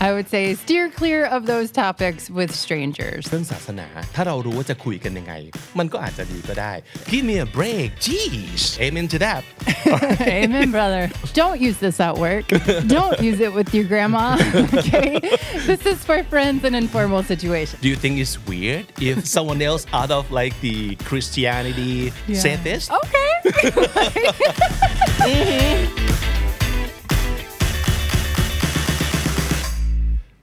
I would say steer clear of those topics with strangers. เรื่องศาสนา ถ้าเรารู้ว่าจะคุยกันยังไง มันก็อาจจะดีก็ได้ Give me a break jeez amen to that Amen, brother. Don't use this at work. Don't use it with your grandma. Okay? This is for friends and informal situations. Do you think it's weird if someone else out of like the Christianity said this Okay.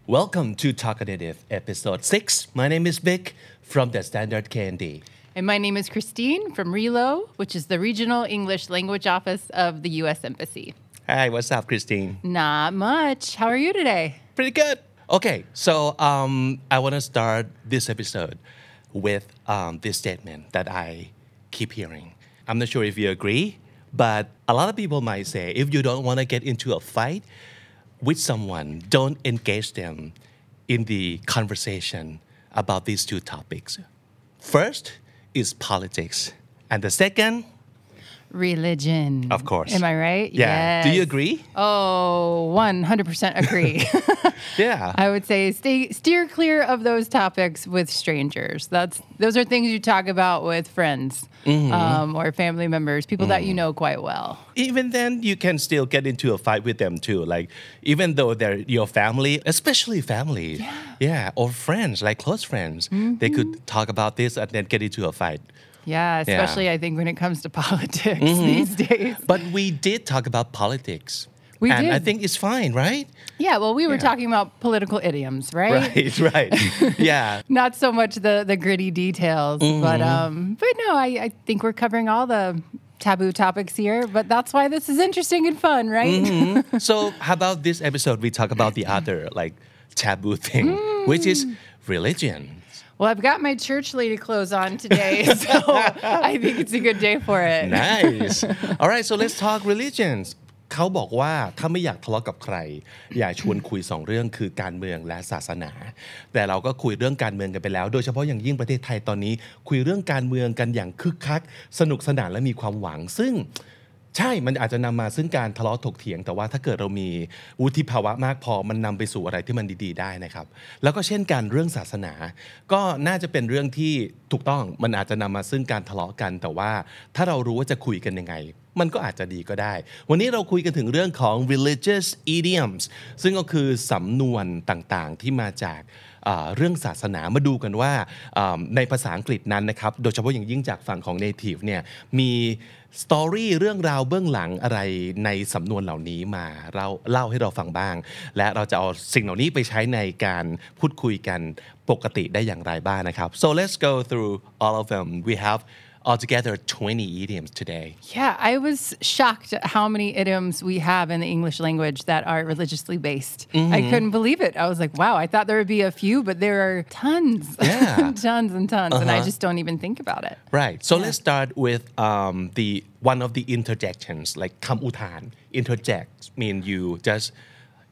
Welcome to Talk-a-Native episode 6 My name is Vic from the Standard Candy And my name is Christine from RELO, which is the Regional English Language Office of the U.S. Embassy. Hi what's up Christine Not much. How are you today? Pretty good. Okay, so um, I want to start this episode with um, this statement that I keep hearing. I'm not sure if you agree, but a lot of people might say if you don't want to get into a fight with someone, don't engage them in the conversation about these two topics. First is politics, and the second, Religion. of course. Am I right? Yeah. Do you agree? Oh, 100% agree. Yeah. I would say stay steer clear of those topics with strangers. That's those are things you talk about with friends Mm-hmm. um, or family members, people that you know quite well. even then you can still get into a fight with them too like even though they're your family especially family yeah, or friends like close friends they could talk about this and then get into a fight Yeah, especially I think when it comes to politics these days. but we did talk about politics We and i think it's fine right Yeah, well, we were Yeah. talking about political idioms, right? right right yeah Not so much the the gritty details, but Mm-hmm. um, but no, I, I think we're covering all the taboo topics here. But that's why this is interesting and fun, right? Mm-hmm. so how about this episode we talk about the other like taboo thing which is religion Well, I've got my church lady clothes on today, so I think it's a good day for it. nice all right so let's talk religions เขาบอกว่าถ้าไม่อยากทะเลาะกับใคร อยากชวนคุยสองเรื่องคือการเมืองและศาสนา แต่เราก็คุยเรื่องการเมืองกันไปแล้ว โดยเฉพาะอย่างยิ่งประเทศไทยตอนนี้ คุยเรื่องการเมืองกันอย่างคึกคัก สนุกสนานและมีความหวังซึ่ง ใช่มันอาจจะนำมาซึ่งการทะเลาะถกเถียง แต่ว่าถ้าเกิดเรามีวุฒิภาวะมากพอมันนำไปสู่อะไรที่มันดีๆ ได้นะครับ แล้วก็เช่นกันเรื่องศาสนา ก็น่าจะเป็นเรื่องที่ถูกต้องมันอาจจะนำมาซึ่งการทะเลาะกัน แต่ว่าถ้าเรารู้ว่าจะคุยกันยังไง มันก็อาจจะดีก็ได้ วันนี้เราคุยกันถึงเรื่องของ religious idioms ซึ่งก็คือสำนวนต่างๆที่มาจากเรื่องศาสนามาดูกันว่าอ่าในภาษาอังกฤษนั้นนะครับ โดยเฉพาะอย่างยิ่งจากฝั่งของ native เนี่ยมี สตอรี่เรื่องราวเบื้องหลังอะไรในสำนวนเหล่านี้มาเราเล่าให้เราฟังบ้าง และเราจะเอาสิ่งเหล่านี้ไปใช้ในการพูดคุยกันปกติได้อย่างไรบ้างนะครับ so let's go through all of them we have altogether 20 idioms today. Yeah, I was shocked at how many idioms we have in the English language that are religiously based. Mm-hmm. I couldn't believe it. I was like, wow, I thought there would be a few, but there are tons, yeah. tons and tons, uh-huh. and I uh-huh. just don't even think about it. Right. So yeah. let's start with um, the one of the interjections, like "kamutan." Interject mean you just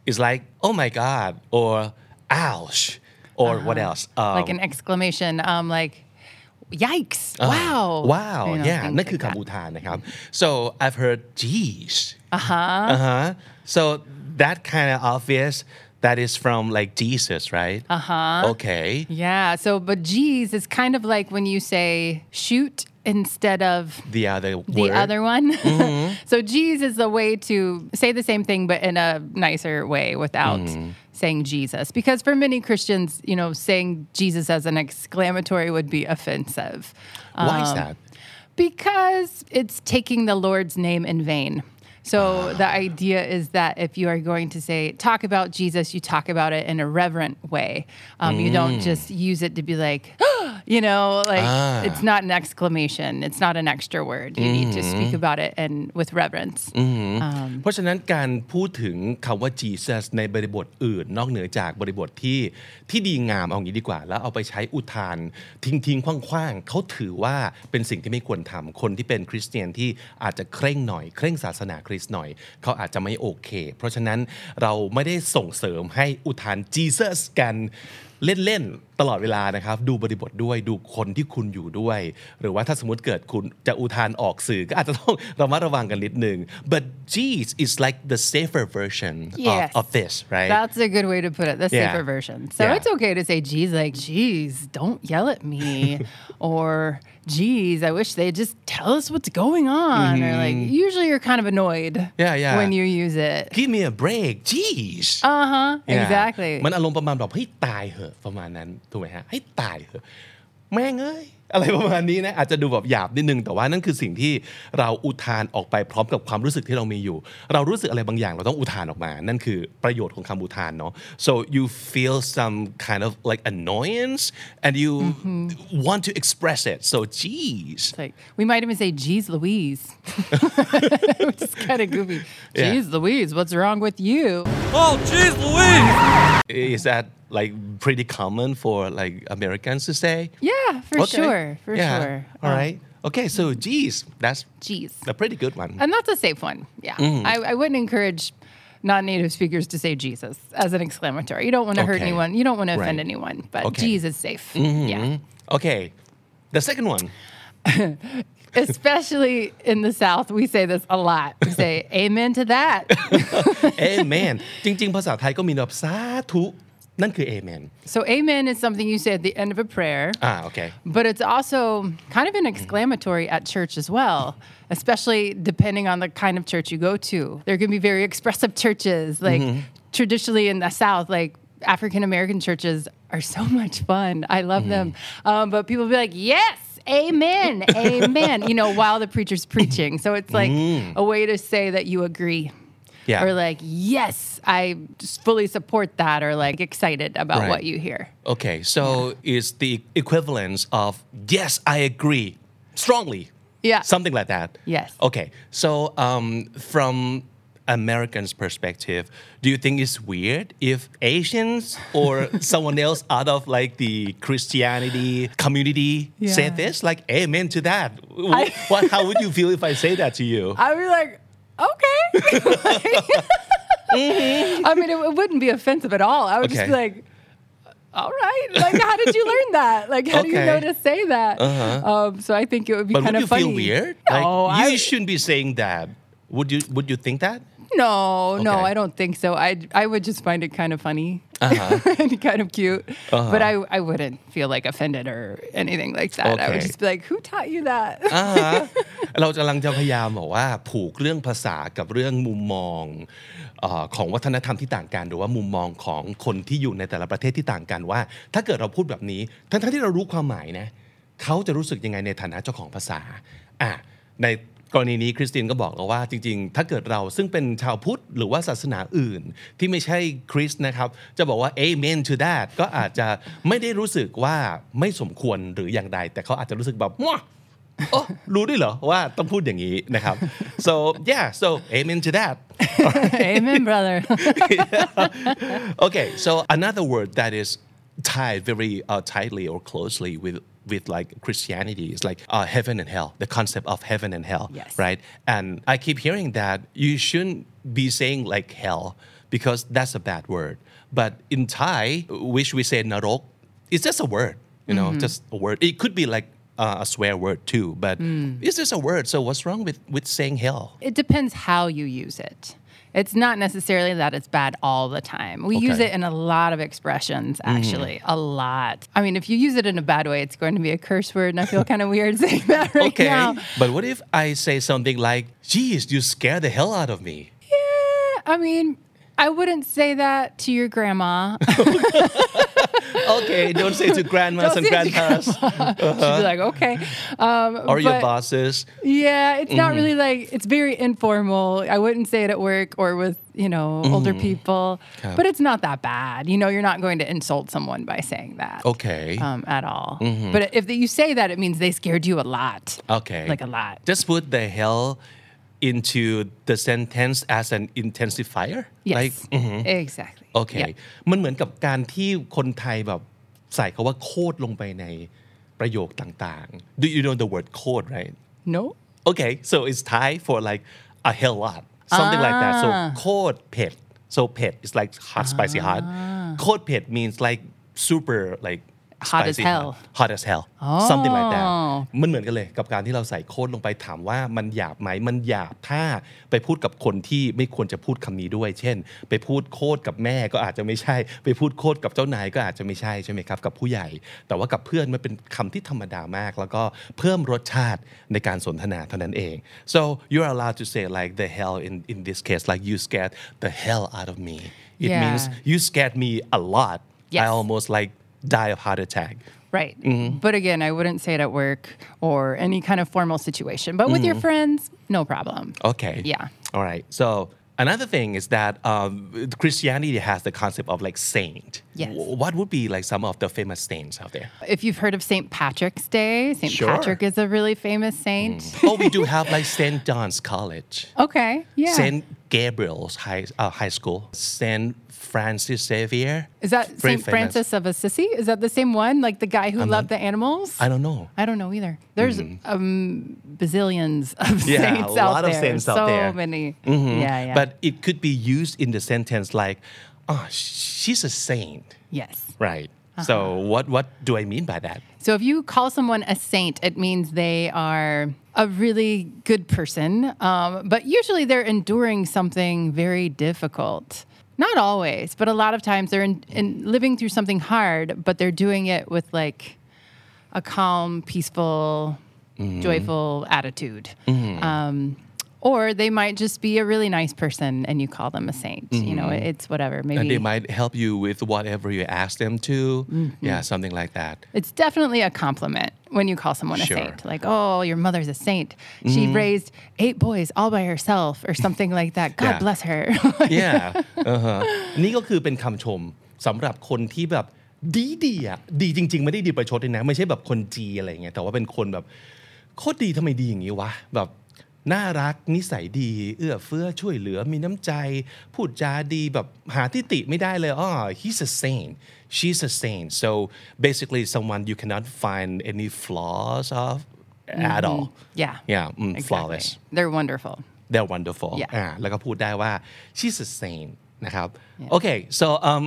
it's like oh my god or ouch or uh-huh. what else? Um, like an exclamation, um, like yikes, wow. wow You know, yeah things นั่นคือ like that. คำอุทานนะครับ so I've heard geez Uh-huh. uh-huh so that kind of obvious that is from like Jesus right uh-huh okay Yeah. So, but geez is kind of like when you say shoot instead of the other the word other one. so geez is a way to say the same thing but in a nicer way without saying Jesus. Because for many Christians, you know, saying Jesus as an exclamatory would be offensive. why is Um, that Because it's taking the Lord's name in vain. So the idea is that if you are going to say talk about Jesus, you talk about it in a reverent way. Um, You don't just use it to be like, you know, like it's not an exclamation. It's not an extra word. You need to speak about it and with reverence. เพราะฉะนั้นการพูดถึงคำว่า Jesus ในบริบทอื่น นอกเหนือจากบริบทที่ที่ดีงามเอางี้ดีกว่า แล้วเอาไปใช้อุทาน ทิ้งทิ้งๆคว้างๆเขาถือว่าเป็นสิ่งที่ไม่ควรทำคนที่เป็นคริสเตียนที่อาจจะเคร่งหน่อย เคร่งศาสนาคริ ริสหน่อย เขาอาจจะไม่โอเค เพราะฉะนั้นเราไม่ได้ส่งเสริมให้อุทาน Jesus กันเล่นๆตลอดเวลานะครับ ดูบริบทด้วยดูคนที่คุณอยู่ด้วย หรือว่าถ้าสมมติเกิดคุณจะอุทานออกสื่อก็อาจจะต้องระมัดระวังกันนิดนึง but geez is like the safer version Yes. of, of this right That's a good way to put it, the Yeah. safer version. So Yeah. it's okay to say, geez, like, geez, don't yell at me. or, geez, I wish they'd just tell us what's going on. Or, like, usually you're kind of annoyed Mm-hmm. Yeah, yeah. when you use it. give me a break geez Uh huh. Yeah. Exactly. มันอารมณ์ประมาณแบบให้ตายเหอะประมาณนั้นถูกไหมฮะให้ตายเถอะแม่งเอ้ย อะไรประมาณนี้นะอาจจะดูแบบหยาบนิดนึง แต่ว่านั่นคือสิ่งที่เราอุทานออกไปพร้อมกับความรู้สึกที่เรามีอยู่ เรารู้สึกอะไรบางอย่างเราต้องอุทานออกมา นั่นคือประโยชน์ของคำอุทานเนาะ so you feel some kind of like annoyance and you want to express it so geez It's like, we might even say, geez, Louise. Which is kind of goofy. Yeah. Geez, Louise, what's wrong with you? Oh, jeez Louise! is that like pretty common for like Americans to say Yeah, for Okay. sure. For Yeah. sure. all Uh, right okay so geez that's Geez. a pretty good one And that's a safe one. Yeah. Mm-hmm. I, I wouldn't encourage non native speakers to say Jesus as an exclamatory. You don't want to hurt Okay. anyone. You don't want to offend Right. anyone, but Okay. Mm-hmm. Jesus is safe. Yeah. Okay. The second one. Especially in the South, we say this a lot. We say, Amen to that. Amen จริง ๆ ภาษาไทยก็มีแบบสาธุ นั่นคือ Amen so, Amen is something you say at the end of a prayer. อ่าโอเค But it's also kind of an exclamatory at church as well, especially depending on the kind of church you go to. There can be very expressive churches, like traditionally in the South, like African American churches are so much fun. I love them. Um, but people be like, yes. Amen, amen. You know, while the preacher's preaching, so it's like a way to say that you agree, Yeah. or like, yes, I just fully support that, or like excited about Right. what you hear. Okay so it's the equivalence of yes I agree strongly Yeah. something like that Yes. Okay so um, from Americans perspective do you think it's weird if Asians or someone else out of like the Christianity community say Yeah. this like amen to that what how would you feel if I say that to you I'd be like, okay. Mhm. I mean, it, it wouldn't be offensive at all. I would just be like, all right. Like, how did you learn that? Like, how do you know to say that? Uh Um, so I think it would be But kind would of you funny. feel weird? Like you I, shouldn't be saying that. Would you would you think that? No, no, Okay. I don't think so. I I would just find it kind of funny Uh-huh. and kind of cute. But I I wouldn't feel like offended or anything like that. I would Okay. just be like, who taught you that? อ่าฮะเรากำลังจะพยายามบอกว่าผูกเรื่องภาษากับเรื่องมุมมองเออของวัฒนธรรมที่ต่างกัน หรือว่ามุมมองของคนที่อยู่ในแต่ละประเทศที่ต่างกันว่า ถ้าเกิดเราพูดแบบนี้ ทั้งๆที่เรารู้ความหมายนะเขาจะรู้สึกยังไงในฐานะเจ้าของภาษาอะใน กรณีนี้คริสตินก็บอกเราว่าจริง ๆ ถ้าเกิดเราซึ่งเป็นชาวพุทธหรือว่าศาสนาอื่น ที่ไม่ใช่คริสต์นะครับ จะบอกว่า amen to that ก็อาจจะไม่ได้รู้สึกว่าไม่สมควรหรืออย่างใด แต่เขาอาจจะรู้สึกแบบมั่วโอ้รู้ด้วยเหรอว่าต้องพูดอย่างนี้นะครับ so yeah so amen to that Amen, brother. okay so another word that is tied very uh, tightly or closely with with like Christianity It's like uh, heaven and hell the concept of heaven and hell Yes. right? And I keep hearing that you shouldn't be saying like hell because that's a bad word. But in Thai which we say narok it's just a word you know just a word. It could be like uh, a swear word too but it's just a word. So what's wrong with with saying hell? It depends how you use it. It's not necessarily that it's bad all the time. We use Okay. Mm-hmm. it in a lot of expressions, actually, a lot. I mean, if you use it in a bad way, it's going to be a curse word, and I feel kind of weird saying that right okay now. but what if I say something like geez you scare the hell out of me Yeah, I mean, I wouldn't say that to your grandma. okay don't say to grandmas Don't and say it to grandpas She'd be like, okay. Um, or your bosses Yeah, it's not Mm-hmm. really like it's very informal. I wouldn't say it at work or with you know older Mm-hmm. people, but it's not that bad. You know, you're not going to insult someone by saying that. Okay. Mm-hmm. Um, at all. But if you say that, it means they scared you a lot. Okay. Like a lot. Just put the hell into the sentence as an intensifier. Yes. Like, mhm. Exactly. โอเค Yeah. มันเหมือนกับการที่คนไทยแบบใส่คาว่าโคตรลงไปในประโยคต่างๆ Do you know the word code right No. Okay so it's Thai for like a hell lot something like that so Ah. โคตรเผ็ด so เผ็ด is like hot spicy hot โคตรเผ็ด means like super like Hot as spicy hell. hot, hot as hell something like that มันเหมือนกันเลยกับการที่เราใส่โค้ดลงไปถามว่ามันหยาบไหมมันหยาบถ้าไปพูดกับคนที่ไม่ควรจะพูดคำนี้ด้วย เช่น ไปพูดโคดกับแม่ก็อาจจะไม่ใช่ ไปพูดโคดกับเจ้านายก็อาจจะไม่ใช่ใช่ไหมครับกับผู้ใหญ่ แต่ว่ากับเพื่อนมันเป็นคำที่ธรรมดามาก แล้วก็เพิ่มรสชาติในการสนทนาเท่านั้นเอง so you're allowed to say like the hell in in this case like you scared the hell out of me it Yeah. means you scared me a lot Yes. I almost like die of heart attack Right. Mm-hmm. But again, I wouldn't say it at work or any kind of formal situation. But with your friends, no problem. Okay. Yeah. All right. So another thing is that um, Christianity has the concept of like saint. Yes. W- What would be like some of the famous saints out there? If you've heard of St. Patrick's Day, St. Sure. Mm. Patrick is a really famous saint. oh, we do have like Saint John's College, Okay. Yeah. Saint Gabriel's High uh, High School, Saint Francis Xavier. is that St. Francis of Assisi? Is that the same one? Like the guy who loved the animals? I don't know. I don't know either. There's um, bazillions of Mm-hmm. Yeah, saints a out lot of there. saints out so there. many. Mhm. Yeah, yeah. But it could be used in the sentence like, oh, she's a saint. yes. Right. So what what do I mean by that? So if you call someone a saint, it means they are a really good person. Um, but usually they're enduring something very difficult. Not always, but a lot of times they're in, in living through something hard, but they're doing it with like a calm, peaceful, joyful attitude. Um, or they might just be a really nice person and you call them a saint. You know, it's whatever. Maybe And they might help you with whatever you ask them to. Mm-hmm. Yeah, something like that. It's definitely a compliment when you call someone a Sure. saint. Like, oh, your mother's a saint. She raised eight boys all by herself, or something like that. God Yeah. bless her. yeah อ่าฮะนี่ก็คือเป็นคำชมสำหรับคนที่แบบดีดีอ่ะดีจริง ๆ ไม่ได้ดีประชดเลยนะ ไม่ใช่แบบคนจีอะไรเงี้ยแต่ว่าเป็นคนแบบโคตรดีทำไมดีอย่างนี้วะ แบบ น่ารักนิสัยดี เอื้อเฟื้อช่วยเหลือมีน้ำใจ พูดจาดีแบบหาที่ติไม่ได้เลยอ๋อ he's a saint she's a saint so basically someone you cannot find any flaws of at all yeah. yeah mm, Exactly. flawless They're wonderful. they're wonderful Yeah. อ่าแล้วก็พูดได้ว่า she's a saint นะครับ okay so um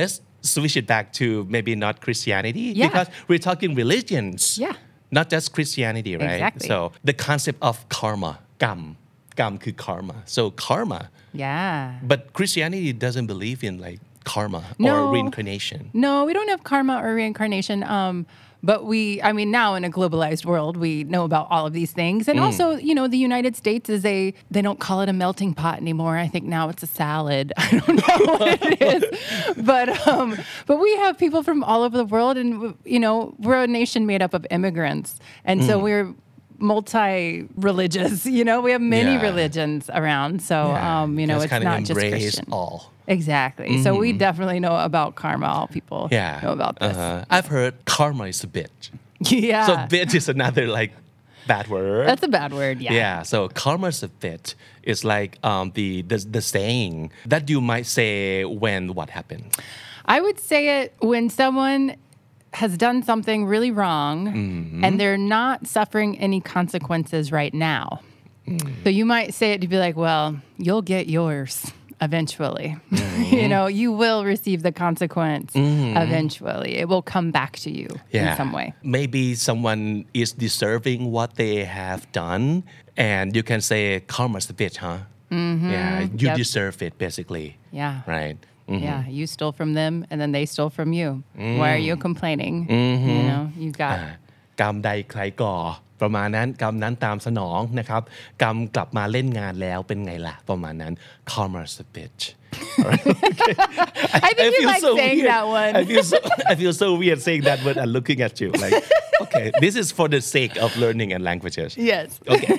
let's switch it back to maybe not Christianity Yeah. because we're talking religions Yeah. not just Christianity right Exactly. so the concept of karma กรรมกรรมคือ karma so karma Yeah. but Christianity doesn't believe in like karma No. or reincarnation No, we don't have karma or reincarnation. Um, but we, I mean, now in a globalized world, we know about all of these things. And also, you know, the United States is a, they don't call it a melting pot anymore. I think now it's a salad. I don't know what it is. But, um, but we have people from all over the world. And, you know, we're a nation made up of immigrants. And so we're, multi-religious you know we have many Yeah. religions around so um, you know Just it's not just christian all Exactly. So we definitely know about karma. All people yeah know about this. uh-huh. I've heard karma is a bitch Yeah. so bitch is another like bad word That's a bad word. Yeah. Yeah, so karma's a bit is like um, the, the the saying that you might say when what happened. I would say it when someone has done something really wrong mm-hmm. and they're not suffering any consequences right now. Mm. So you might say it to be like, well, you'll get yours eventually. you mm-hmm. know, you will receive the consequence mm-hmm. eventually. It will come back to you in some way. Maybe someone is deserving what they have done, and you can say karma's a bitch, huh? Yeah, you Yep. deserve it basically. Yeah. Right. Mhm. Yeah, you stole from them and then they stole from you. Why are you complaining? You know, you got กรรมใดใครก่อ ประมาณนั้นกรรมนั้นตามสนองนะครับ กรรมกลับมาเล่นงานแล้วเป็นไงล่ะ ประมาณนั้น karma's a bitch I think you like saying weird. that one. I feel so I feel so weird saying that word and looking at you like okay this is for the sake of learning and languages Yes. okay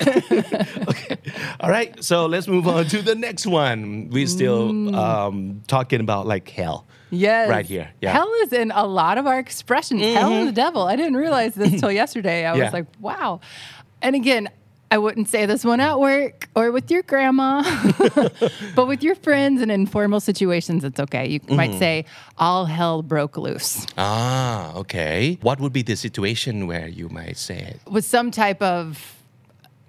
okay all right so let's move on to the next one we're still Mm. um, talking about like hell Yes. Right here, yeah. Hell is in a lot of our expressions. Hell and the devil. I didn't realize this till yesterday. I Yeah. was like, wow. And again, I wouldn't say this one at work or with your grandma, but with your friends and informal situations, it's okay. You Mm-hmm. might say, all hell broke loose ah okay what would be the situation where you might say it with some type of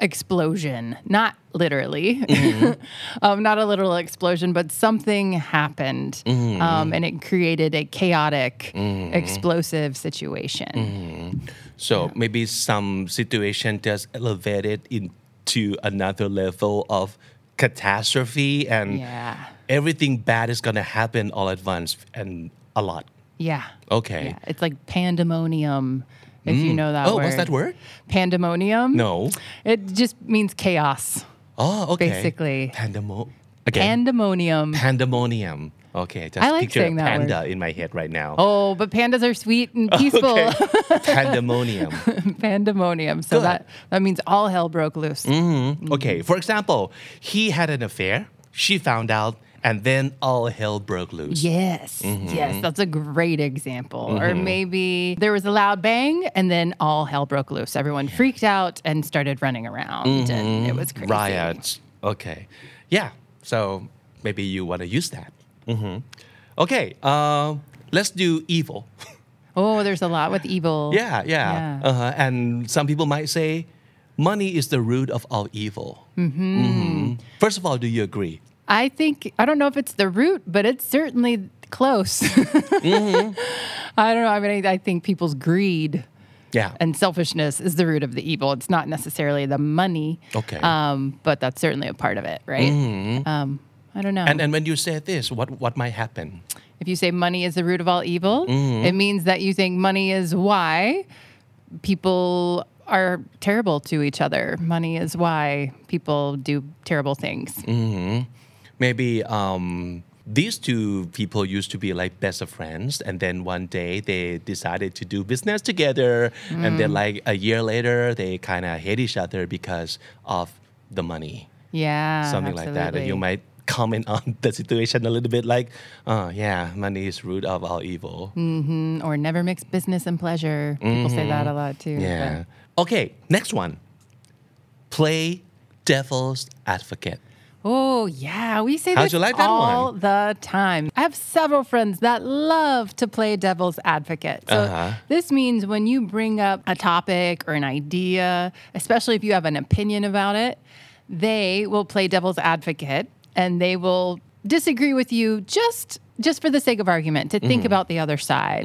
explosion, not literally, um, not a literal explosion, but something happened um, and it created a chaotic, explosive situation. So maybe some situation just elevated into another level of catastrophe and Yeah. everything bad is gonna happen all at once and a lot. Yeah. Okay. Yeah. It's like pandemonium, if you mm. know that oh, word. oh, word. what's that word? Pandemonium? No. It just means chaos. Oh, okay. Basically. Pandemo- again. Pandemonium. Pandemonium. Okay, just I like picture saying that panda in my head right now. Oh, but pandas are sweet and peaceful. Okay. Pandemonium. Pandemonium. So Good. that that means all hell broke loose. Mm-hmm. Mm-hmm. Okay, for example, he had an affair, she found out, and then all hell broke loose. Yes. Mm-hmm. Yes, that's a great example. Or maybe there was a loud bang and then all hell broke loose. Everyone freaked out and started running around and it was crazy. Mm-hmm. Riots. Okay. Yeah, so maybe you want to use that. Mhm. Okay, um, let's do evil. Oh, there's a lot with evil. yeah, yeah. Yeah. Uh-huh. And some people might say, money is the root of all evil. Mhm. First of all, do you agree? I think I don't know if it's the root, but it's certainly close. Mm-hmm. I don't know. I mean, I, I think people's greed Yeah. and selfishness is the root of the evil. It's not necessarily the money. Okay. Mm-hmm. Um, but that's certainly a part of it, right? Um, I don't know. and, and when you say this, what, what might happen? if you say money is the root of all evil, Mm-hmm. it means that you think money is why people are terrible to each other. Money is why people do terrible things. Mm. Maybe um, these two people used to be like best of friends, and then one day they decided to do business together, and then like a year later they kind of hate each other because of the money, Yeah. something like that. And you might comment on the situation a little bit like, oh yeah, money is root of all evil. Mm, or never mix business and pleasure. People say that a lot too. Mm-hmm. Yeah. Okay, next one. Play devil's advocate. Oh yeah, we say How'd this like that all the time. I have several friends that love to play devil's advocate. So Uh-huh. this means when you bring up a topic or an idea, especially if you have an opinion about it, they will play devil's advocate and they will disagree with you just just for the sake of argument to Mm-hmm. think about the other side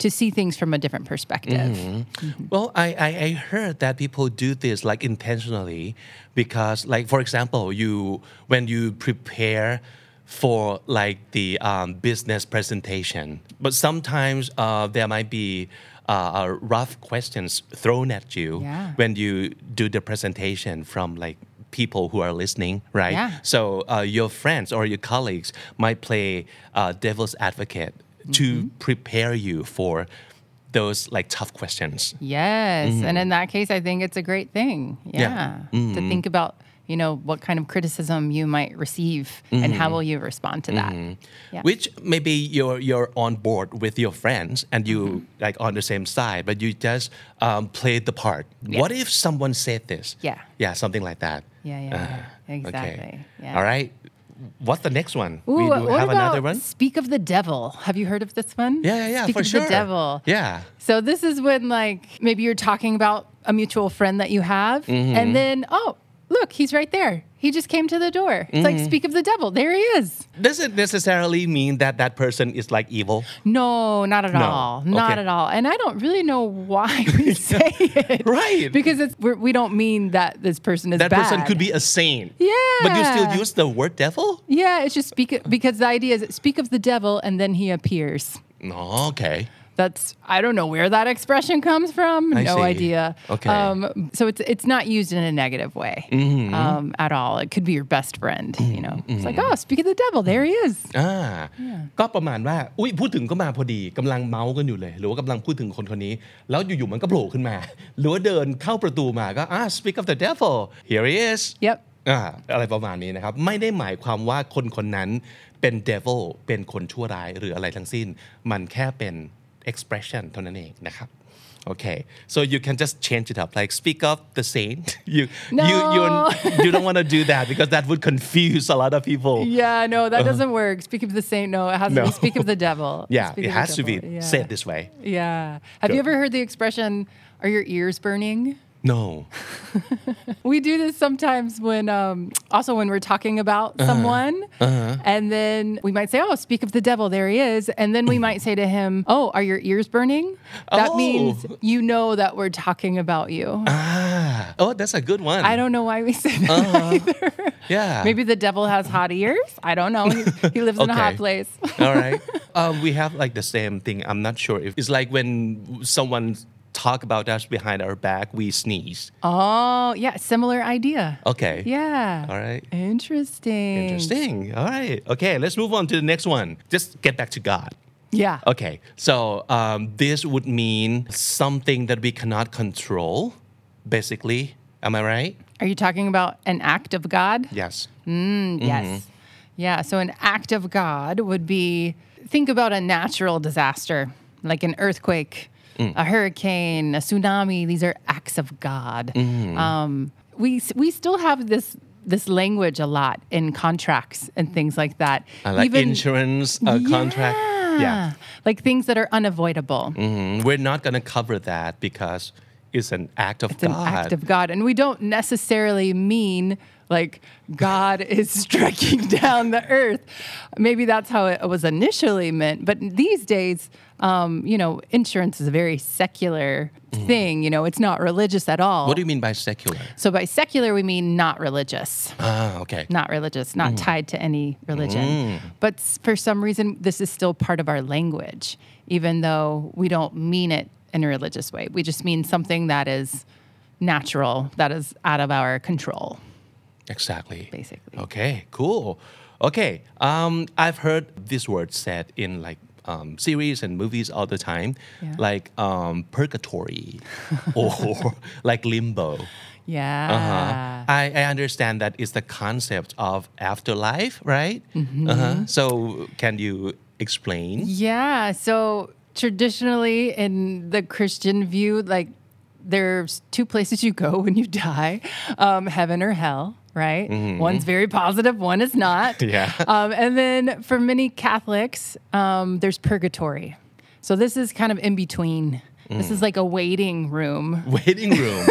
to see things from a different perspective Mm-hmm. Well, I, I, I heard that people do this like intentionally because, like, for example, you when you prepare for like the um, business presentation, but sometimes uh, there might be uh, uh, rough questions thrown at you Yeah. when you do the presentation from like people who are listening, right? Yeah. So uh, your friends or your colleagues might play uh, devil's advocate to prepare you for those like tough questions. Yes. And in that case, I think it's a great thing. Mm-hmm. Yeah. Mm-hmm. To think about, you know, what kind of criticism you might receive and how will you respond to that. Yeah. Which maybe you're you're on board with your friends and you Mm-hmm. like on the same side, but you just um, played the part. What if someone said this? Yeah. Yeah, something like that. Yeah, yeah, yeah. Okay. Exactly. Yeah. All right. What's the next one? Ooh, we do what have about another one. Speak of the devil? Have you heard of this one? Yeah, yeah, yeah, Speak for of sure. the devil. Yeah. So this is when like maybe you're talking about a mutual friend that you have, Mm-hmm. and then oh look, he's right there. He just came to the door. It's like mm. speak of the devil. There he is. Does it necessarily mean that that person is like evil? No, not at No. all. Not Okay. at all. And I don't really know why we say it. Right. Because it's we're, we don't mean that this person is That bad. person could be a saint. Yeah. But you still use the word devil? Yeah, it's just speak because the idea is speak of the devil and then he appears. No, okay. That's I don't know where that expression comes from. I no see. idea. Okay. Mm-hmm. Um, so it's it's not used in a negative way um, at all. It could be your best friend. You know, it's like oh, speak of the devil. There he is. อ่าก็ประมาณว่าอุ้ยพูดถึงก็มาพอดีกำลังเมาส์กันอยู่เลย หรือว่ากำลังพูดถึงคนคนนี้ แล้วอยู่ๆมันก็โผล่ขึ้นมา หรือว่าเดินเข้าประตูมาก็อ่า speak of the devil here he is Yep. อ่าอะไรประมาณนี้นะครับ ไม่ได้หมายความว่าคนคนนั้นเป็น devil เป็นคนชั่วร้ายหรืออะไรทั้งสิ้น มันแค่เป็น expression เท่านั้นเองนะครับ Okay, so you can just change it up, like speak of the saint. You you you No. you don't want to do that because that would confuse a lot of people. Yeah, no, that doesn't work. Speak of the saint. No, it has to Uh-huh. No. be speak of the devil. Yeah, Speak it of the has to be devil. Yeah. said this way. Yeah. Have Go. you ever heard the expression, "Are your ears burning"? No We do this sometimes when, um, also when we're talking about Uh-huh. someone, and then we might say, "Oh, speak of the devil, there he is," and then we might say to him, "Oh, are your ears burning?" That Oh. means you know that we're talking about you. ah oh that's a good one I don't know why we say that either. yeah Maybe the devil has hot ears. I don't know. He, he lives in a hot place. All right. Um, we have like the same thing. I'm not sure if it's like when someone talk about us behind our back, we sneeze. Oh, yeah, similar idea. Okay. Yeah. All right. Interesting. Interesting. All right. Okay. Let's move on to the next one. Just get back to God. Yeah. Okay. So um, this would mean something that we cannot control, basically. Am I right? Are you talking about an act of God? Yes. Mm, Yes. Yeah. So an act of God would be think about a natural disaster like an earthquake, a hurricane, a tsunami. These are acts of God. Um, we we still have this this language a lot in contracts and things like that. Uh, like insurance uh, contract. Yeah. Like things that are unavoidable. Mhm. We're not going to cover that because it's an act of It's an act of God. And we don't necessarily mean like God is striking down the earth. Maybe that's how it was initially meant. But these days, um, you know, insurance is a very secular thing. You know, it's not religious at all. Mm. what do you mean by secular? so by secular, we mean not religious. Ah, okay. Not religious, Mm. not tied to any religion. But for some reason, this is still part of our language, even though we don't mean it in a religious way. We just mean something that is natural, that is out of our control, Exactly. basically. Okay, cool. Okay, um, I've heard this word said in like um, series and movies all the time, Yeah. like um, purgatory or like limbo. Yeah. Uh-huh. I, I understand that is the concept of afterlife, right? Uh-huh. So can you explain? Yeah. So traditionally, in the Christian view, like there's two places you go when you die um, heaven or hell, right? One's very positive, one is not. Yeah. Um, and then for many Catholics, um, there's purgatory. So this is kind of in between. This is like a waiting room. Waiting room.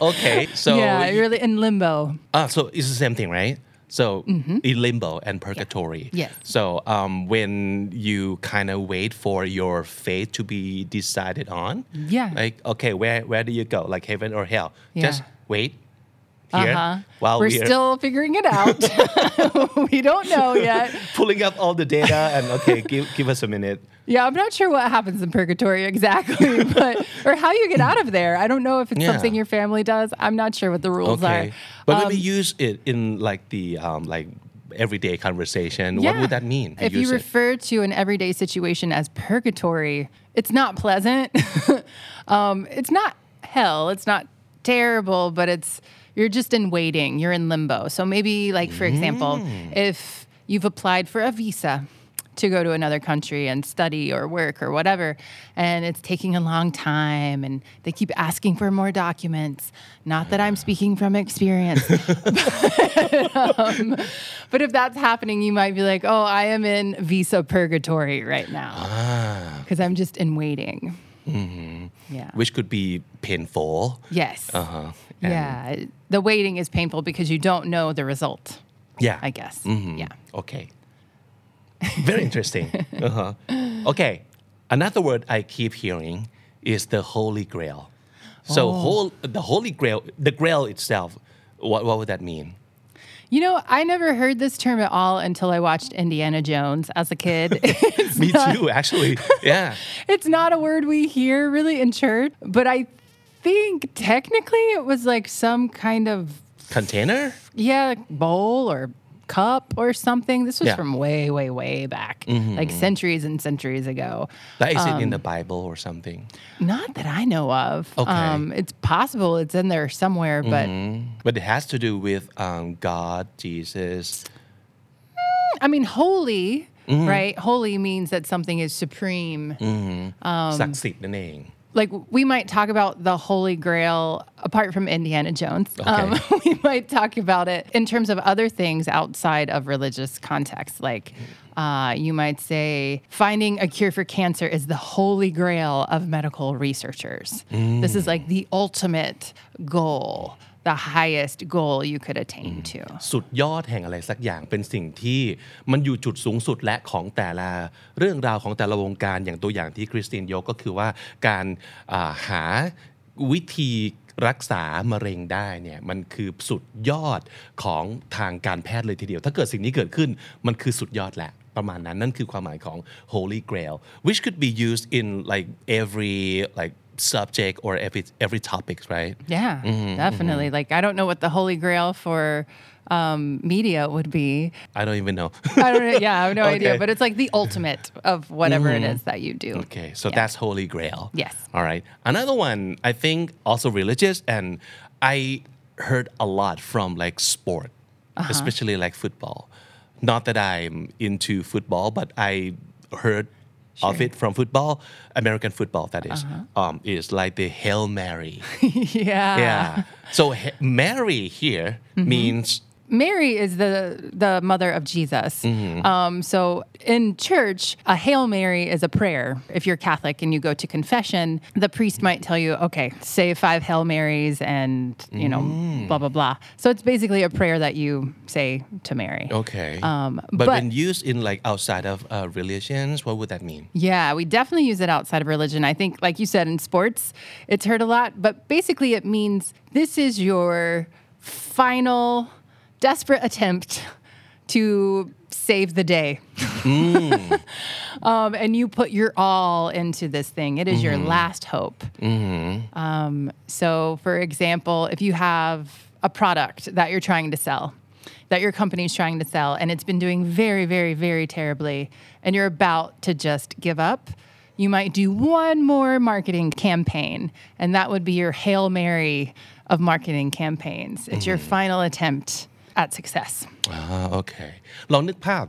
okay, so yeah, you're really in limbo. Ah, so it's the same thing, right? So in limbo and purgatory. Mm-hmm. Yes. So um, when you kind of wait for your fate to be decided on. Yeah. Like okay, where where do you go? Like heaven or hell? Yeah. Just wait here Uh-huh. while We're we still figuring it out. we don't know yet. pulling up all the data and okay, give give us a minute. Yeah, I'm not sure what happens in purgatory exactly, but or how you get out of there. I don't know if it's Yeah. something your family does. I'm not sure what the rules Okay. are. But Um, when we use it in like the um, like everyday conversation, what would that mean? If you it? refer to an everyday situation as purgatory, it's not pleasant. um, it's not hell. It's not terrible, but it's you're just in waiting. You're in limbo. So maybe, like for example, Mm. if you've applied for a visa to go to another country and study or work or whatever, and it's taking a long time, and they keep asking for more documents. Not that I'm speaking from experience, um, but if that's happening, you might be like, oh, I am in visa purgatory right now Ah. because I'm just in waiting. Mm-hmm. Yeah. which could be painful. yes. Uh-huh. And- Yeah. The waiting is painful because you don't know the result, Yeah. I guess. Mhm. Yeah. Okay. Very interesting. uh-huh. Okay. Another word I keep hearing is the Holy Grail. So Oh. whole the Holy Grail, the Grail itself, what, what would that mean? You know, I never heard this term at all until I watched Indiana Jones as a kid. Me not- too, actually. Yeah. It's not a word we hear really in church, but I think technically it was like some kind of Container? yeah bowl or cup or something. This was Yeah. from way, way, way back, like centuries and centuries ago. Like is it Um, in the Bible or something? Not that I know of. Okay. Um, it's possible it's in there somewhere, but Mm. But it has to do with um, God, Jesus. I mean, holy, Mm-hmm. right? Holy means that something is supreme. Mm.ศักดิ์สิทธิ์นั่นเอง like we might talk about the Holy Grail apart from Indiana Jones. Um, we might talk about it in terms of other things outside of religious context. Like uh, you might say finding a cure for cancer is the holy grail of medical researchers. This is like the ultimate goal, the highest goal you could attain to. สุดยอดแห่งอะไรสักอย่างเป็นสิ่งที่มันอยู่จุดสูงสุดและของแต่ละเรื่องราวของแต่ละวงการอย่างตัวอย่างที่คริสตินยกก็คือว่าการอ่าหาวิธีรักษามะเร็งได้เนี่ยมันคือสุดยอดของทางการแพทย์เลยทีเดียว ถ้าเกิดสิ่งนี้เกิดขึ้นมันคือสุดยอดแหละประมาณนั้นนั่นคือความหมายของ holy grail which could be used in like every like subject or every every topics right Yeah, definitely. Like, I don't know what the holy grail for um, media would be. I don't even know I don't. Yeah, I have no idea. But it's like the ultimate of whatever it is that you do. Okay, so Yeah. that's Holy Grail. Yes. All right. Another one, I think also religious, and I heard a lot from like sport, Uh-huh. especially like football. Not that I'm into football, but I heard of it from football, American football, that is. Uh-huh. Um, is like the Hail Mary. yeah. yeah. So Mary here Mm-hmm. means Mary is the the mother of Jesus. Um, so in church, a Hail Mary is a prayer. If you're Catholic and you go to confession, the priest might tell you, okay, say five Hail Marys and you know, blah blah blah. So it's basically a prayer that you say to Mary. okay. Um, but, but- when used in like outside of uh, religions, what would that mean? Yeah, we definitely use it outside of religion. I think, like you said, in sports, it's heard a lot, but basically it means this is your final desperate attempt to save the day. um, and you put your all into this thing. It is your last hope. Um, so, for example, if you have a product that you're trying to sell, that your company's trying to sell, and it's been doing very, very, very terribly, and you're about to just give up, you might do one more marketing campaign, and that would be your Hail Mary of marketing campaigns. It's your final attempt at success. อ่าโอเคลองนึกภาพ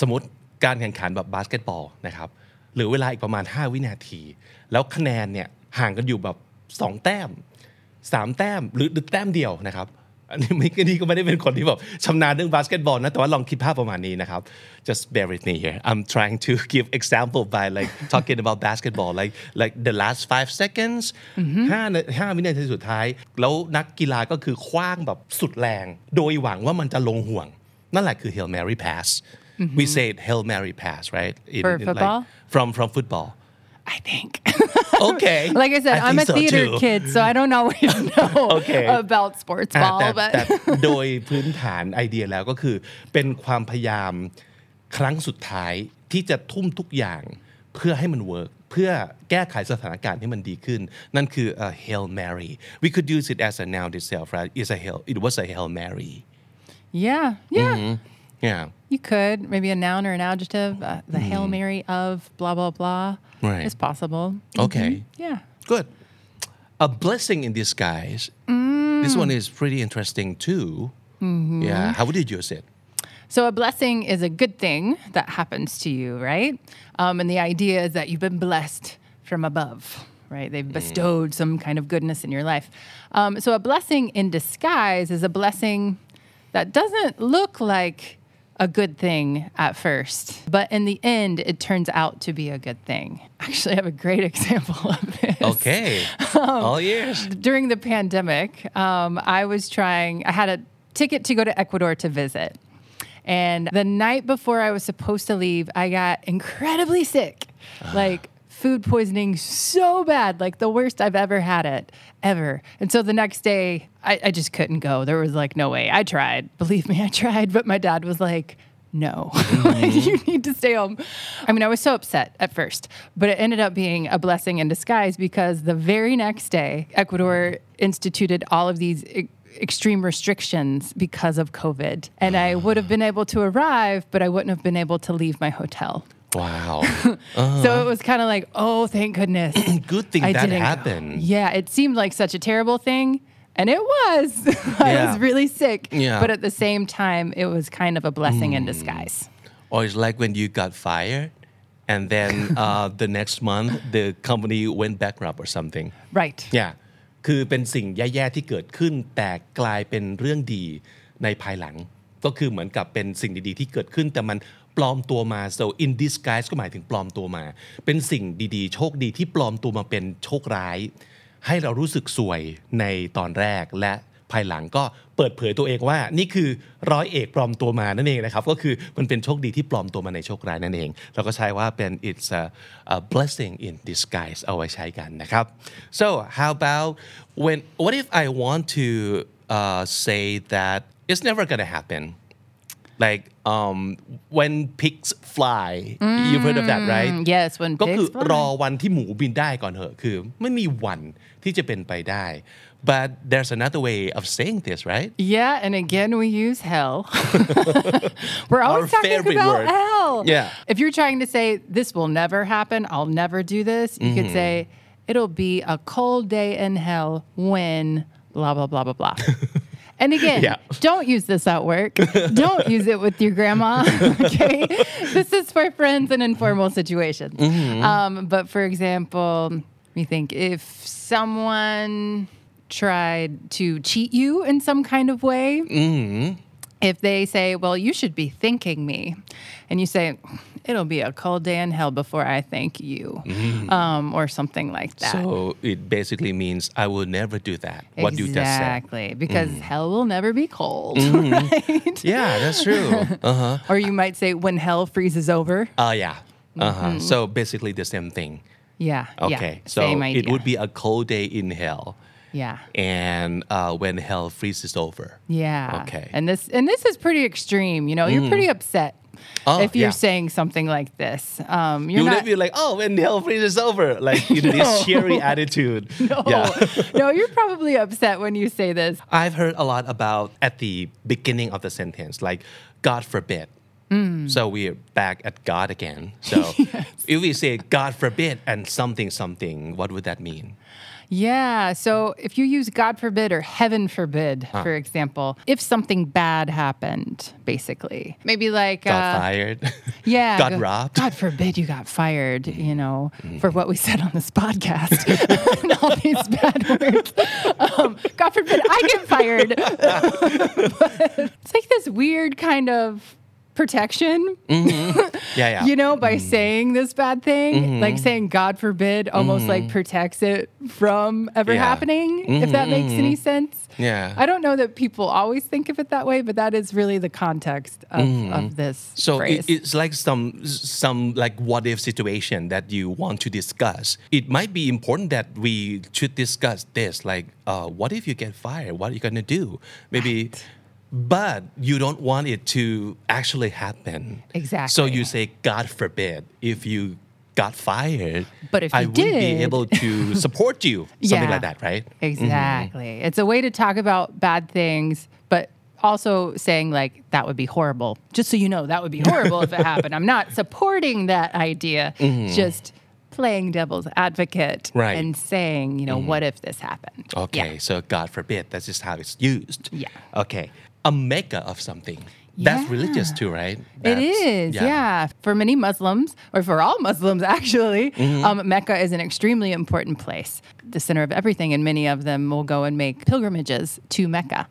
สมมติการแข่งขันแบบบาสเกตบอลนะครับหรือเวลาอีกประมาณ 5 วินาที แล้วคะแนนเนี่ยห่างกันอยู่แบบ 2 แต้ม 3 แต้มหรือหรือแต้มเดียวนะครับ อันนี้ไม่นี่ก็ไม่ได้เป็นคนที่แบบชำนาญเรื่องบาสเกตบอลนะแต่ว่าลองคิดภาพประมาณนี้นะครับ just bear with me here I'm trying to give example by like talking about basketball like like the last five seconds ห้านาห้าวินาทีสุดท้าย แล้วนักกีฬาก็คือคว้างแบบสุดแรง โดยหวังว่ามันจะลงห่วง นั่นแหละคือ Hail Mary pass we say it Hail Mary pass right In- For in, like, football? from from football I think. okay like I said, I I'm a think so theater too. kid, so I don't always know Okay. about sports อะ ball, แต่ but แต่โดยพื้นฐานไอเดียแล้วก็คือ เป็นความพยายามครั้งสุดท้ายที่จะทุ่มทุกอย่างเพื่อให้มันเวิร์กเพื่อแก้ไขสถานการณ์ให้มันดีขึ้น นั่นคือ a hail mary we could use it as a noun itself right it's a hail it was a hail mary yeah, yeah. Yeah You could maybe a noun or an adjective. Uh, the Hail Mary of blah blah blah Right. is possible. okay Yeah. good a blessing in disguise this one is pretty interesting too yeah how would you use it So a blessing is a good thing that happens to you, right? Um, and the idea is that you've been blessed from above, right? They've bestowed some kind of goodness in your life. Um, so a blessing in disguise is a blessing that doesn't look like a good thing at first, but in the end, it turns out to be a good thing. Actually, I have a great example of this. okay all ears during the pandemic, um, I was trying, I had a ticket to go to Ecuador to visit. And the night before I was supposed to leave, I got incredibly sick. Like food poisoning so bad, like the worst I've ever had it, ever. And so the next day, I, I just couldn't go. There was like no way. I tried. Believe me, I tried. But my dad was like, no, like, you need to stay home. I mean, I was so upset at first, but it ended up being a blessing in disguise because the very next day, Ecuador instituted all of these e- extreme restrictions because of COVID. And I would have been able to arrive, but I wouldn't have been able to leave my hotel. wow So it was kind of like, oh, thank goodness. good thing I that didn't go. happened Yeah, it seemed like such a terrible thing. And it was. I Yeah. was really sick. Yeah. Hmm. But at the same time, it was kind of a blessing in disguise. Or it's like when you got fired and then uh, the next month the company went bankrupt or something Right. yeah คือเป็นสิ่งแย่ๆที่เกิดขึ้น แต่กลายเป็นเรื่องดีในภายหลัง ก็คือเหมือนกับเป็นสิ่งดีๆที่เกิดขึ้น แต่มัน ปลอมตัวมา so in disguise ก็หมายถึงปลอมตัวมา เป็นสิ่งดีๆ โชคดีที่ปลอมตัวมาเป็นโชคร้าย ให้เรารู้สึกสวยในตอนแรกและภายหลังก็เปิดเผยตัวเองว่า นี่คือร้อยเอกปลอมตัวมานั่นเองนะครับ ก็คือมันเป็นโชคดีที่ปลอมตัวมาในโชคร้ายนั่นเอง เราก็ใช้ว่าเป็น it's a, a blessing in disguise เอาไว้ใช้กันนะครับ so how about when what if I want to uh, say that it's never gonna happen like um when pigs fly you've heard of that right Yes, when ก็คือ pigs fly. รอวันที่หมูบินได้ก่อนเถอะคือไม่มีวันที่จะเป็นไปได้ but there's another way of saying this right Yeah, and again we use hell. We're always Our talking favorite about word. hell. Yeah. If you're trying to say this will never happen, I'll never do this, you could Mm-hmm. say it'll be a cold day in hell when blah blah blah blah blah. And again, Yeah. don't use this at work. don't use it with your grandma. Okay, this is for friends and informal situations. Mm-hmm. Um, but for example, we think if someone tried to cheat you in some kind of way, if they say, "Well, you should be thanking me," and you say, "It'll be a cold day in hell before I thank you," um, or something like that. so it basically means I will never do that what you just said Mm. Exactly, because hell will never be cold, Mm-hmm. right? yeah that's true uh-huh Or you might say, when hell freezes over. uh, yeah uh-huh so basically the same thing Yeah. okay yeah, so same idea. it would be a cold day in hell Yeah. and uh, when hell freezes over Yeah. Okay. And this and this is pretty extreme. You know, you're pretty upset Oh, if you're yeah. saying something like this. Um, you you're would not. be like oh when the hell freezes over like you know this cheery attitude no, yeah no, you're probably upset when you say this. I've heard a lot about at the beginning of the sentence, like God forbid. Mm. So we're back at God again. So if we say God forbid and something something, what would that mean? Yeah. So if you use God forbid or heaven forbid, for example, if something bad happened, basically, maybe like Got uh, fired. Yeah. Got go- robbed. God forbid you got fired, you know, for what we said on this podcast and all these bad words. Um, God forbid I get fired. But it's like this weird kind of protection, mm-hmm. yeah, yeah. you know, by mm-hmm. saying this bad thing, like mm-hmm. saying God forbid almost like protects it from ever Yeah. happening, if that makes any sense. Yeah. I don't know that people always think of it that way, but that is really the context of, of this so phrase. it, it's like some some like what if situation that you want to discuss. It might be important that we should discuss this. Like, uh, what if you get fired? What are you gonna do? Maybe. But you don't want it to actually happen. Exactly. So you say, God forbid, if you got fired, But if I you wouldn't be able to support you. Something Yeah. like that, right? Exactly. Mm-hmm. It's a way to talk about bad things, but also saying like that would be horrible. Just so you know, that would be horrible if it happened. I'm not supporting that idea. Mm-hmm. Just playing devil's advocate Right. and saying, you know, mm-hmm. what if this happened? Okay, Yeah. so God forbid, that's just how it's used. Yeah. Okay, a mecca of something. That's Yeah. religious too, right? It That's- is, yeah. For many Muslims, or for all Muslims actually, Mm-hmm. um, Mecca is an extremely important place, the center of everything, and many of them will go and make pilgrimages to Mecca.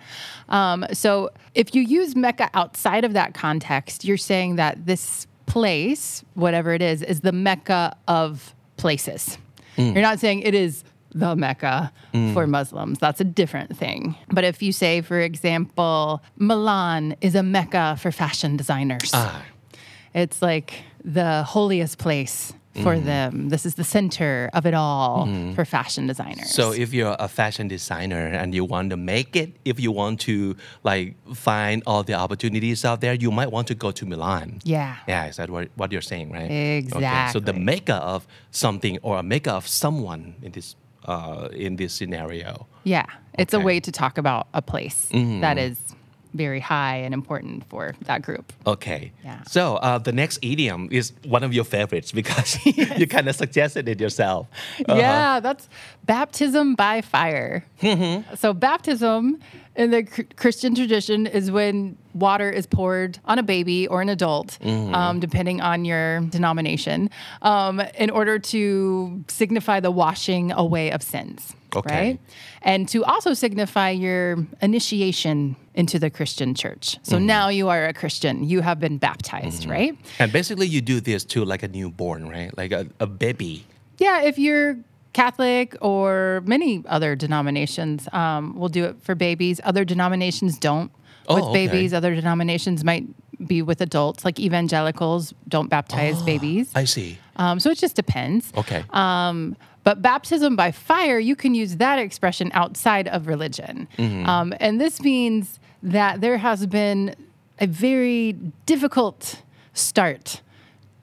Um, so if you use Mecca outside of that context, you're saying that this place, whatever it is, is the Mecca of places. Mm. You're not saying it is the Mecca for Muslims. That's a different thing. But if you say, for example, Milan is a Mecca for fashion designers, Ah, it's like the holiest place for Mm. them. This is the center of it all for fashion designers. so if you're a fashion designer and you want to make it, if you want to like find all the opportunities out there, you might want to go to Milan. yeah. Yeah, is that what, what you're saying, right? Okay, so the Exactly. mecca of something or a mecca of someone in this uh, in this scenario. Yeah. It's a way to talk about a place that is very high and important for that group. Okay. Yeah. So uh, the next idiom is one of your favorites because you kind of suggested it yourself. Uh-huh. Yeah, that's baptism by fire. so, baptism in the Chr- Christian tradition is when water is poured on a baby or an adult, um, depending on your denomination, um, in order to signify the washing away of sins. Okay. Right? And to also signify your initiation into the Christian church. So now you are a Christian. You have been baptized, right? And basically, you do this to like a newborn, right? Like a, a baby. Yeah, if you're Catholic or many other denominations um, will do it for babies. Other denominations don't Oh, with okay. babies. Other denominations might be with adults, like evangelicals don't baptize babies. I see. Um, so it just depends. Okay. Um, but baptism by fire, you can use that expression outside of religion. Um, and this means that there has been a very difficult start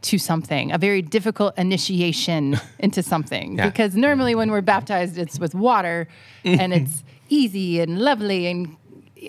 to something, a very difficult initiation into something. Yeah. Because normally when we're baptized, it's with water and it's easy and lovely and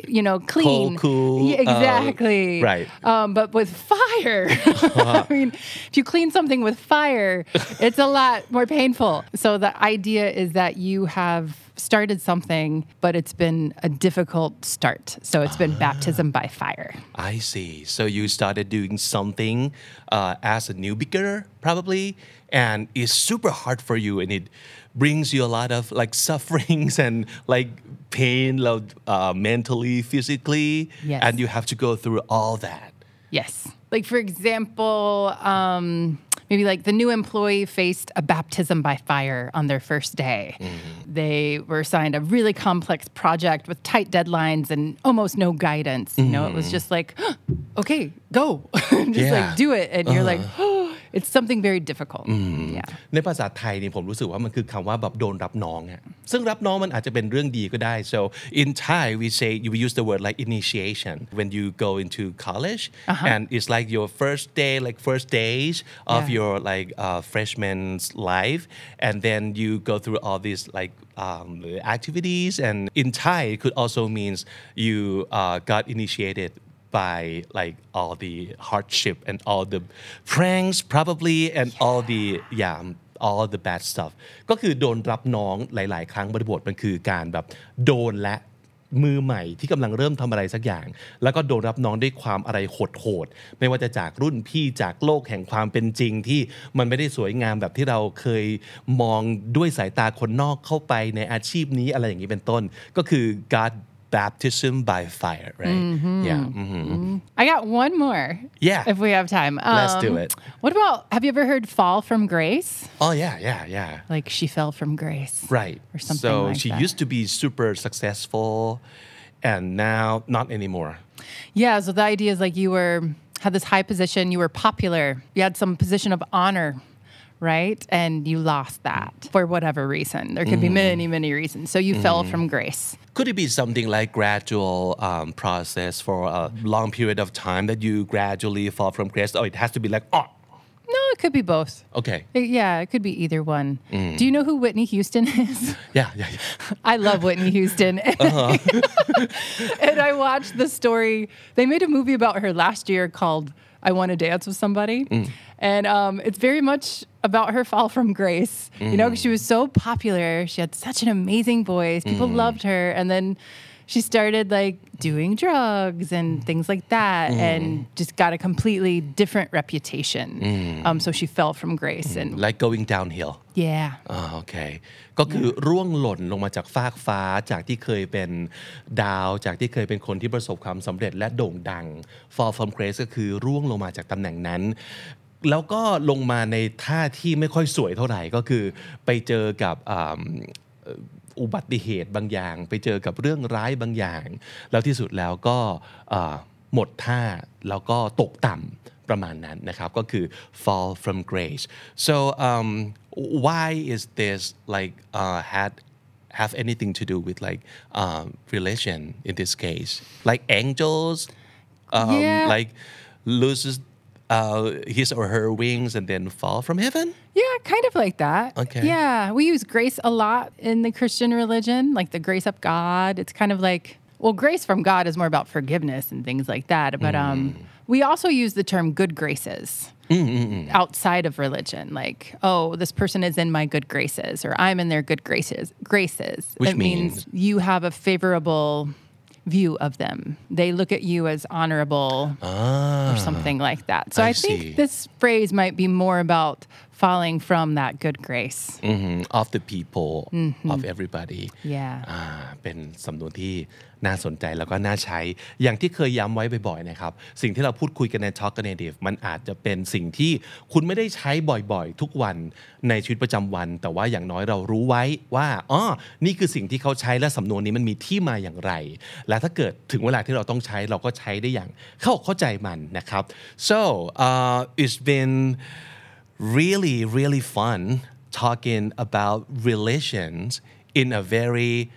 you know clean cool, Yeah, uh, exactly right. um, but with fire, I mean, if you clean something with fire, it's a lot more painful. So the idea is that you have started something, but it's been a difficult start. So it's been baptism by fire. I see. So you started doing something uh, as a new beginner, probably, and it's super hard for you, and it brings you a lot of like sufferings and like pain, like, uh, mentally, physically, Yes. and you have to go through all that. Yes. Like, for example, um, maybe like the new employee faced a baptism by fire on their first day. They were assigned a really complex project with tight deadlines and almost no guidance. You know, it was just like, okay, go. just Yeah. like do it. And you're like, it's something very difficult. Yeah. ในภาษาไทยนี่ผมรู้สึกว่ามันคือคำว่าแบบโดนรับน้องอะซึ่งรับน้องมันอาจจะเป็นเรื่องดีก็ได้ so in Thai we say we use the word like initiation when you go into college and it's like your first day like first days of Yeah. your like uh, freshman's life and then you go through all these like um, activities and in Thai it could also means you uh, got initiated by like all the hardship and all the pranks probably and all the yeah all the bad stuff ก็คือโดนรับน้องหลาย ๆ ครั้งบริบทมันคือการแบบโดนและมือใหม่ที่กำลังเริ่มทำอะไรสักอย่าง แล้วก็โดนรับน้องด้วยความอะไรโหดๆไม่ว่าจะจากรุ่นพี่จากโลกแห่งความเป็นจริงที่มันไม่ได้สวยงามแบบที่เราเคยมองด้วยสายตาคนนอกเข้าไปในอาชีพนี้อะไรอย่างนี้เป็นต้น ก็คือ God baptism by fire right yeah mhm. I got one more. Yeah. If we have time. Let's do Um, it. What about, have you ever heard fall from grace? Oh yeah, yeah, yeah. Like she fell from grace. Right. Or something so like she that. used to be super successful, and now not anymore. Yeah, so the idea is like you were had this high position, you were popular, you had some position of honor, right? And you lost that for whatever reason. There could be many, mm. many reasons. So you fell mm. from grace. Could it be something like gradual um, process for a long period of time that you gradually fall from grace? Oh, it has to be like, oh, No, it could be both. okay, It- yeah, it could be either one. Mm. Do you know who Whitney Houston is? yeah, yeah, yeah. I love Whitney Houston. Uh-huh. and I watched the story. They made a movie about her last year called I Want to Dance with Somebody. And um, it's very much about her fall from grace. You know, 'cause she was so popular. She had such an amazing voice. People loved her. And then she started like doing drugs and things like that and just got a completely different reputation. Um, so she fell from grace. And like going downhill. yeah. อ่าโอเค ก็คือร่วงหล่นลงมาจากฟากฟ้าจากที่เคยเป็นดาว จากที่เคยเป็นคนที่ประสบความสำเร็จและโด่งดัง fall from grace ก็คือร่วงลงมาจากตำแหน่งนั้น แล้วก็ลงมาในท่าที่ไม่ค่อยสวยเท่าไหร่ก็คือไปเจอกับอ่าเอ่ออุบัติเหตุบางอย่าง ไปเจอกับเรื่องร้ายบางอย่าง แล้วที่สุดแล้วก็อ่าหมดท่าแล้วก็ตกต่ำประมาณนั้นนะครับก็คือ fall from grace so um, why is this like uh, had have anything to do with like um, religion in this case like angels um, Yeah. like loses uh, his or her wings and then fall from heaven Yeah, kind of like that. Okay. Yeah, we use grace a lot in the Christian religion, like the grace of God. It's kind of like well, grace from God is more about forgiveness and things like that. But um, we also use the term good graces outside of religion. Like, oh, this person is in my good graces, or I'm in their good graces. Graces. Which it means you have a favorable view of them. They look at you as honorable Ah, or something like that. So I I, think this phrase might be more about falling from that good grace. mhm, of the people of everybody Yeah. อ่าเป็นสำนวนที่น่าสนใจแล้วก็น่าใช้ อย่างที่เคยย้ำไว้บ่อยๆนะครับ สิ่งที่เราพูดคุยกันใน Talk Native มันอาจจะเป็นสิ่งที่คุณไม่ได้ใช้บ่อยๆ ทุกวันในชีวิตประจำวัน แต่ว่าอย่างน้อยเรารู้ไว้ว่าอ๋อนี่คือสิ่งที่เขาใช้และสำนวนนี้มันมีที่มาอย่างไร และถ้าเกิดถึงเวลาที่เราต้องใช้เราก็ใช้ได้อย่างเข้าอกเข้าใจมันนะครับ so uh, it's been really, really fun talking about relations in a very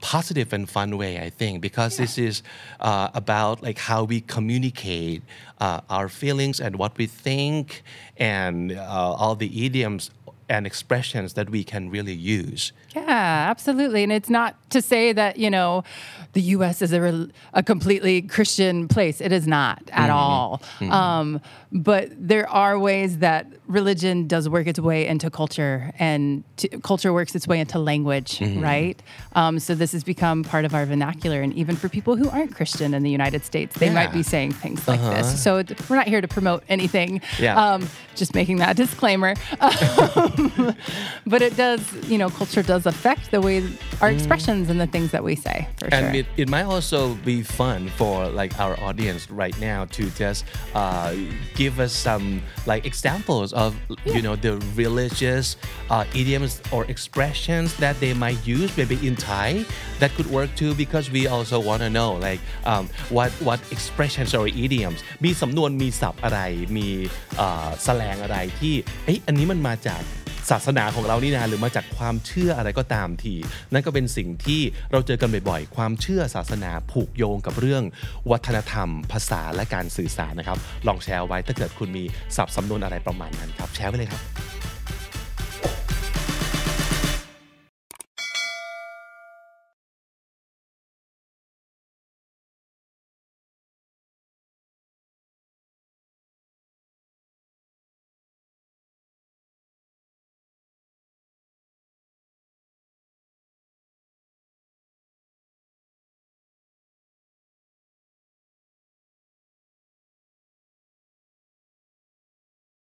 positive and fun way, I think, because this is uh, about like how we communicate uh, our feelings and what we think and uh, all the idioms and expressions that we can really use. Yeah, absolutely. And it's not to say that, you know, the US is a, a completely Christian place. It is not at all. Um, but there are ways that religion does work its way into culture and to, culture works its way into language, right? Um, so this has become part of our vernacular. And even for people who aren't Christian in the United States, they might be saying things like this. So we're not here to promote anything. Yeah. Um, just making that disclaimer. but it does, you know, culture does affect the way our expressions and the things that we say for and sure. it, it might also be fun for like our audience right now to just uh, give us some like examples of you know the religious uh, idioms or expressions that they might use maybe in Thai that could work too because we also want to know like um, what what expressions or idioms มีสำนวนมีศัพท์อะไร มีเอ่อแสลงอะไรที่เอ้ยอันนี้มันมาจาก ศาสนาของเรานี่นะหรือมาจากความเชื่ออะไร uh, ก็ตามที นั่นก็เป็นสิ่งที่เราเจอกันบ่อยๆ ความเชื่อศาสนาผูกโยงกับเรื่อง วัฒนธรรม ภาษาและการสื่อสารนะครับ ลองแชร์ไว้ถ้าเกิดคุณมีศัพท์สำนวนอะไรประมาณนั้นครับ แชร์ไปเลยครับ